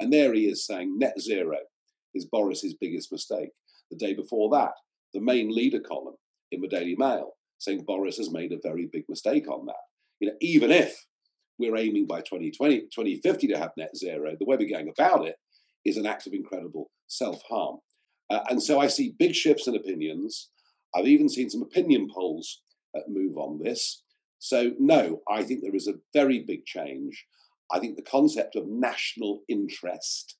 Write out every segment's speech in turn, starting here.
And there he is saying net zero is Boris's biggest mistake. The day before that, the main leader column in the Daily Mail saying Boris has made a very big mistake on that. You know, even if we're aiming by 2020, 2050 to have net zero, the way we're going about it is an act of incredible self harm. Uh, and so I see big shifts in opinions. I've even seen some opinion polls uh, move on this. So, no, I think there is a very big change. I think the concept of national interest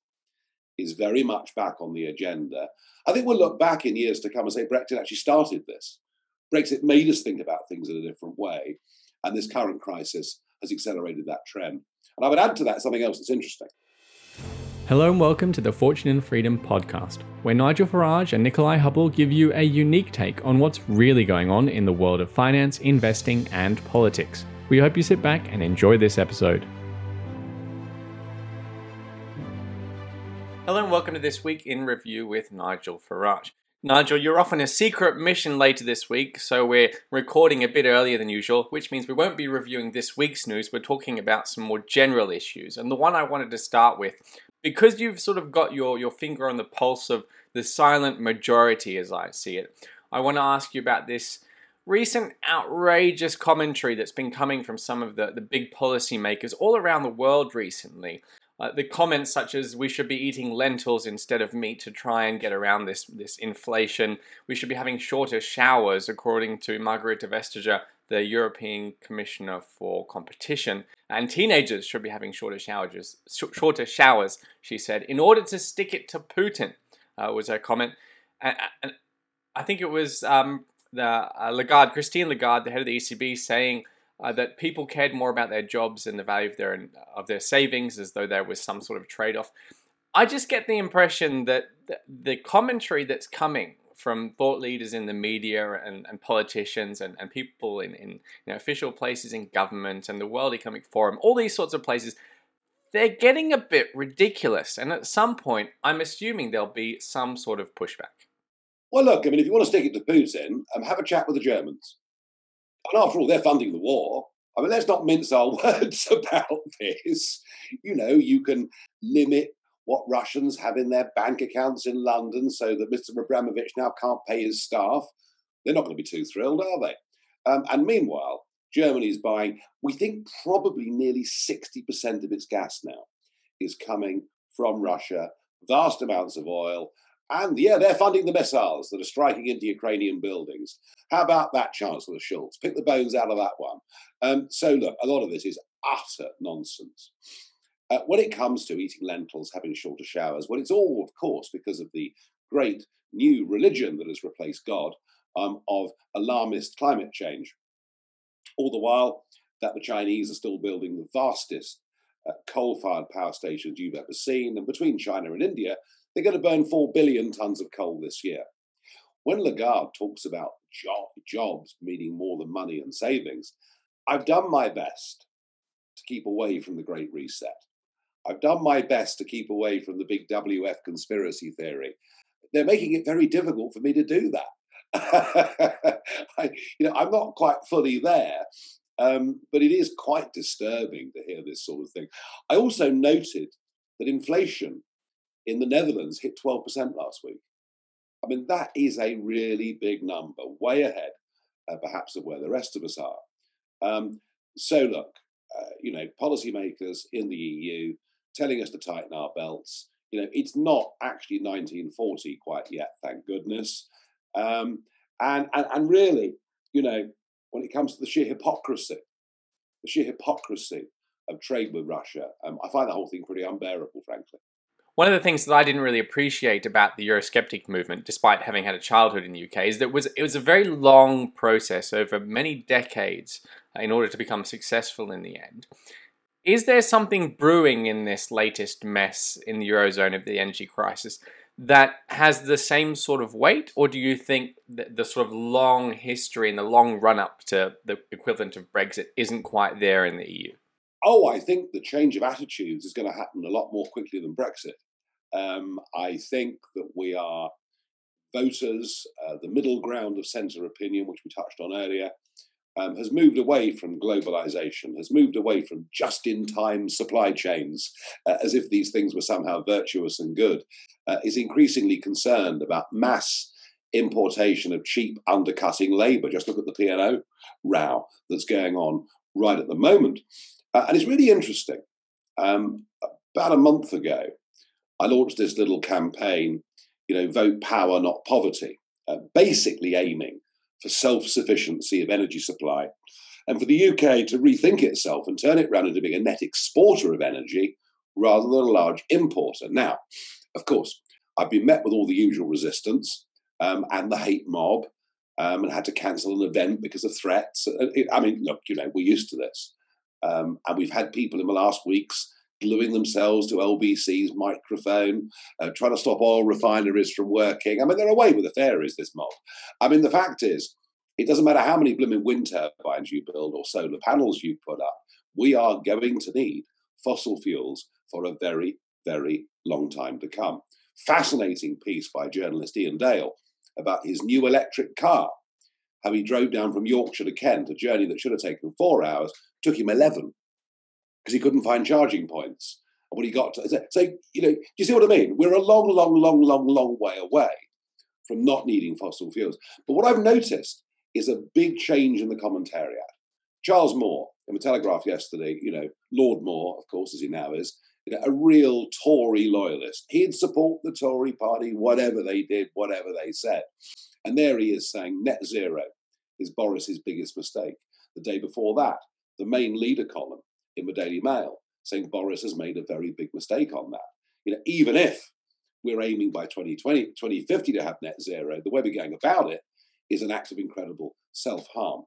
is very much back on the agenda. I think we'll look back in years to come and say Brexit actually started this. Brexit made us think about things in a different way. And this current crisis has accelerated that trend. And I would add to that something else that's interesting. Hello and welcome to the Fortune and Freedom podcast, where Nigel Farage and Nickolai Hubble give you a unique take on what's really going on in the world of finance, investing, and politics. We hope you sit back and enjoy this episode. Hello and welcome to this week in review with Nigel Farage. Nigel, you're off on a secret mission later this week, so we're recording a bit earlier than usual, which means we won't be reviewing this week's news. We're talking about some more general issues. And the one I wanted to start with, because you've sort of got your, your finger on the pulse of the silent majority as I see it, I want to ask you about this recent outrageous commentary that's been coming from some of the, the big policymakers all around the world recently uh, the comments such as we should be eating lentils instead of meat to try and get around this, this inflation. We should be having shorter showers, according to Margrethe Vestager, the European Commissioner for Competition. And teenagers should be having shorter showers, shorter showers, she said, in order to stick it to Putin, uh, was her comment. And, and I think it was um, the uh, Lagarde, Christine Lagarde, the head of the ECB, saying uh, that people cared more about their jobs and the value of their of their savings, as though there was some sort of trade off. I just get the impression that the commentary that's coming from thought leaders in the media and, and politicians and, and people in, in you know, official places in government and the World Economic Forum, all these sorts of places, they're getting a bit ridiculous. And at some point, I'm assuming there'll be some sort of pushback. Well, look, I mean, if you want to stick it to Putin, um, have a chat with the Germans. And after all, they're funding the war. I mean, let's not mince our words about this. You know, you can limit what Russians have in their bank accounts in London so that Mr. Abramovich now can't pay his staff. They're not going to be too thrilled, are they? Um, and meanwhile, Germany is buying, we think probably nearly 60% of its gas now is coming from Russia, vast amounts of oil, and yeah, they're funding the missiles that are striking into Ukrainian buildings. How about that, Chancellor Scholz? Pick the bones out of that one. Um, so, look, a lot of this is utter nonsense. Uh, when it comes to eating lentils, having shorter showers, well, it's all, of course, because of the great new religion that has replaced God um, of alarmist climate change. All the while that the Chinese are still building the vastest uh, coal fired power stations you've ever seen. And between China and India, they're going to burn 4 billion tons of coal this year. When Lagarde talks about job, jobs meaning more than money and savings, I've done my best to keep away from the Great Reset. I've done my best to keep away from the big WF conspiracy theory. They're making it very difficult for me to do that. I, you know, I'm not quite fully there, um, but it is quite disturbing to hear this sort of thing. I also noted that inflation in the Netherlands hit 12% last week. I mean, that is a really big number, way ahead, uh, perhaps, of where the rest of us are. Um, so, look, uh, you know, policymakers in the EU telling us to tighten our belts. You know, it's not actually 1940 quite yet, thank goodness. Um, and, and, and really, you know, when it comes to the sheer hypocrisy, the sheer hypocrisy of trade with Russia, um, I find the whole thing pretty unbearable, frankly. One of the things that I didn't really appreciate about the Eurosceptic movement, despite having had a childhood in the UK, is that it was, it was a very long process over many decades uh, in order to become successful in the end. Is there something brewing in this latest mess in the Eurozone of the energy crisis that has the same sort of weight, or do you think that the sort of long history and the long run up to the equivalent of Brexit isn't quite there in the EU? oh, I think the change of attitudes is going to happen a lot more quickly than Brexit. Um, I think that we are voters, uh, the middle ground of centre opinion, which we touched on earlier. um, has moved away from globalization, has moved away from just in time supply chains, uh, as if these things were somehow virtuous and good, uh, is increasingly concerned about mass importation of cheap undercutting labor. Just look at the P&O row that's going on right at the moment. Uh, and it's really interesting. Um, about a month ago, I launched this little campaign, you know, vote power, not poverty, uh, basically aiming for self sufficiency of energy supply and for the UK to rethink itself and turn it around into being a net exporter of energy rather than a large importer. Now, of course, I've been met with all the usual resistance um, and the hate mob um, and had to cancel an event because of threats. Uh, I mean, look, you know, we're used to this. Um, and we've had people in the last weeks gluing themselves to LBC's microphone, uh, trying to stop oil refineries from working. I mean, they're away with the fairies, this mob. I mean, the fact is, it doesn't matter how many blooming wind turbines you build or solar panels you put up, we are going to need fossil fuels for a very, very long time to come. Fascinating piece by journalist Iain Dale about his new electric car, how he drove down from Yorkshire to Kent, a journey that should have taken four hours, took him 11 because he couldn't find charging points. And when he got to, so, you know, do you see what I mean? We're a long, long, long, long, long way away from not needing fossil fuels. But what I've noticed is a big change in the commentariat. Charles Moore in the Telegraph yesterday, you know, Lord Moore, of course, as he now is, you know, a real Tory loyalist. He'd support the Tory party, whatever they did, whatever they said. And there he is saying net zero is Boris's biggest mistake. The day before that, the main leader column in the Daily Mail saying Boris has made a very big mistake on that. You know, even if we're aiming by 2020, 2050 to have net zero, the way we're going about it is an act of incredible self harm.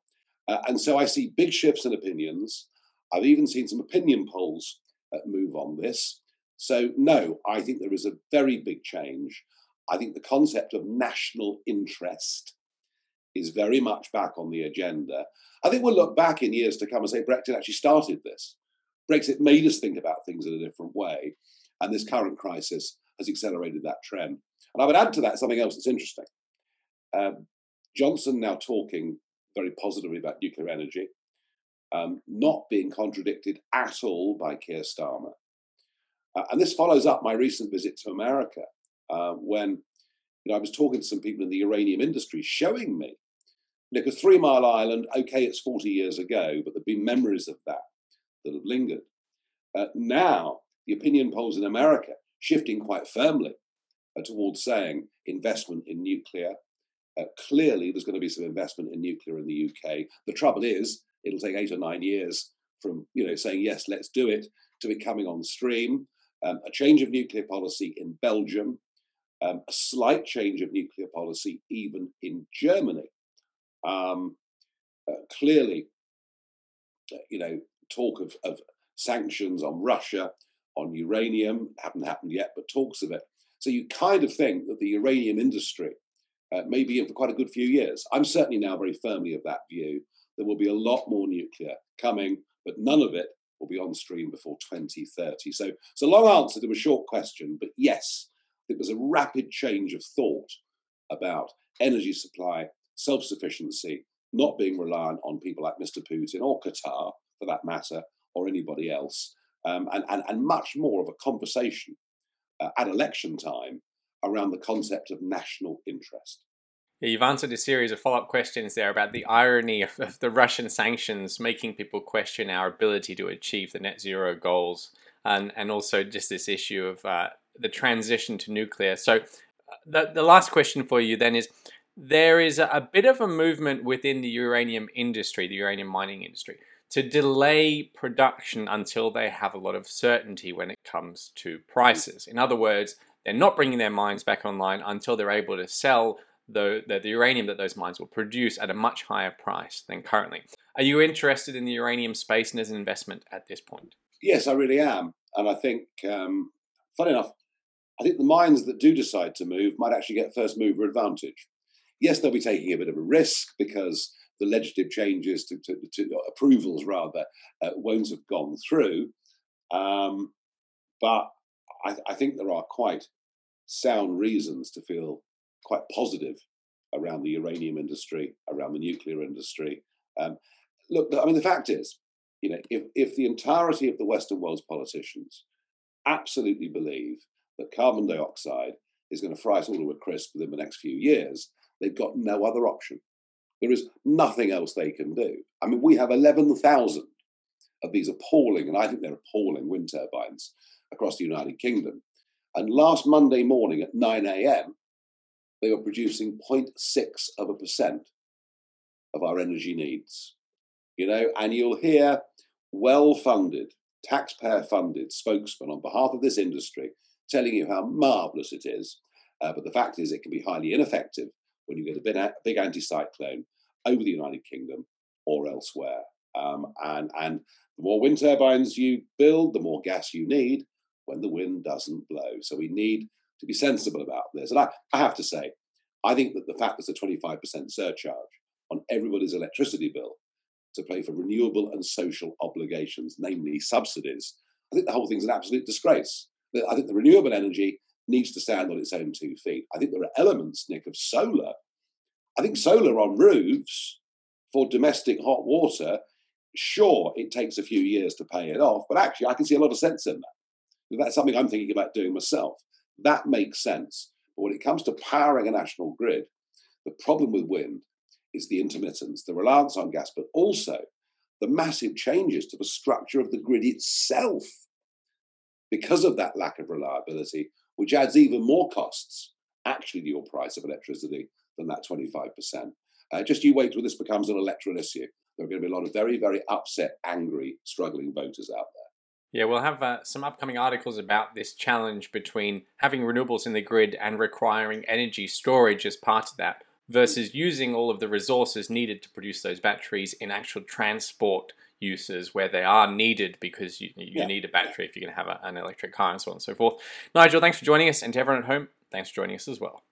Uh, and so I see big shifts in opinions. I've even seen some opinion polls uh, move on this. So, no, I think there is a very big change. I think the concept of national interest is very much back on the agenda. I think we'll look back in years to come and say Brexit actually started this. Brexit made us think about things in a different way. And this current crisis has accelerated that trend. And I would add to that something else that's interesting. Um, Johnson now talking very positively about nuclear energy, um, not being contradicted at all by Keir Starmer. Uh, and this follows up my recent visit to America uh, when you know, I was talking to some people in the uranium industry showing me, a Three Mile Island, okay, it's 40 years ago, but there have been memories of that that have lingered. Uh, now, the opinion polls in America shifting quite firmly uh, towards saying investment in nuclear uh, clearly, there's going to be some investment in nuclear in the UK. The trouble is, it'll take eight or nine years from you know saying yes, let's do it, to it coming on stream. Um, a change of nuclear policy in Belgium, um, a slight change of nuclear policy even in Germany. Um, uh, clearly, uh, you know, talk of, of sanctions on Russia, on uranium, haven't happened yet, but talks of it. So you kind of think that the uranium industry uh, may be in for quite a good few years. I'm certainly now very firmly of that view. There will be a lot more nuclear coming, but none of it will be on stream before 2030. So it's a long answer to a short question, but yes, it was a rapid change of thought about energy supply, self sufficiency, not being reliant on people like Mr. Putin or Qatar, for that matter, or anybody else, um, and, and, and much more of a conversation uh, at election time around the concept of national interest. Yeah, you've answered a series of follow up questions there about the irony of, of, the Russian sanctions making people question our ability to achieve the net zero goals, and, and also just this issue of uh, the transition to nuclear. So, uh, the, the last question for you then is there is a, bit of a movement within the uranium industry, the uranium mining industry, to delay production until they have a lot of certainty when it comes to prices. In other words, they're not bringing their mines back online until they're able to sell the, the, the, uranium that those mines will produce at a much higher price than currently. Are you interested in the uranium space and as an investment at this point? Yes, I really am. And I think, um, fun enough, I think the mines that do decide to move might actually get first mover advantage. Yes, they'll be taking a bit of a risk because the legislative changes to, to, to approvals rather uh, won't have gone through. Um, but I, I think there are quite sound reasons to feel quite positive around the uranium industry, around the nuclear industry, Um, look, I mean, the fact is, you know, if, if the entirety of the Western world's politicians absolutely believe that carbon dioxide is going to fry us all to a crisp within the next few years, they've got no other option. There is nothing else they can do. I mean, we have 11,000 of these appalling, and I think they're appalling, wind turbines across the United Kingdom. And last Monday morning at 9 a.m., they were producing 0.6 of a percent of our energy needs. You know, and you'll hear well funded, taxpayer funded spokesmen on behalf of this industry telling you how marvelous it is. Uh, but the fact is, it can be highly ineffective when you get a big, big anticyclone over the United Kingdom or elsewhere. Um, and, and the more wind turbines you build, the more gas you need when the wind doesn't blow. So we need to be sensible about this. And I, I have to say, I think that the fact that there's a 25% surcharge on everybody's electricity bill to pay for renewable and social obligations, namely subsidies, I think the whole thing's an absolute disgrace. I think the renewable energy needs to stand on its own two feet. I think there are elements, Nick, of solar. I think solar on roofs for domestic hot water, sure, it takes a few years to pay it off, but actually, I can see a lot of sense in that. That's something I'm thinking about doing myself. That makes sense. But when it comes to powering a national grid, the problem with wind is the intermittence, the reliance on gas, but also the massive changes to the structure of the grid itself because of that lack of reliability, which adds even more costs actually to your price of electricity than that 25%. Uh, just you wait till this becomes an electoral issue. There are going to be a lot of very, very upset, angry, struggling voters out there. Yeah, we'll have uh, some upcoming articles about this challenge between having renewables in the grid and requiring energy storage as part of that versus using all of the resources needed to produce those batteries in actual transport uses where they are needed because you, you yeah. need a battery if you're going to have a, an electric car and so on and so forth. Nigel, thanks for joining us, and to everyone at home, thanks for joining us as well.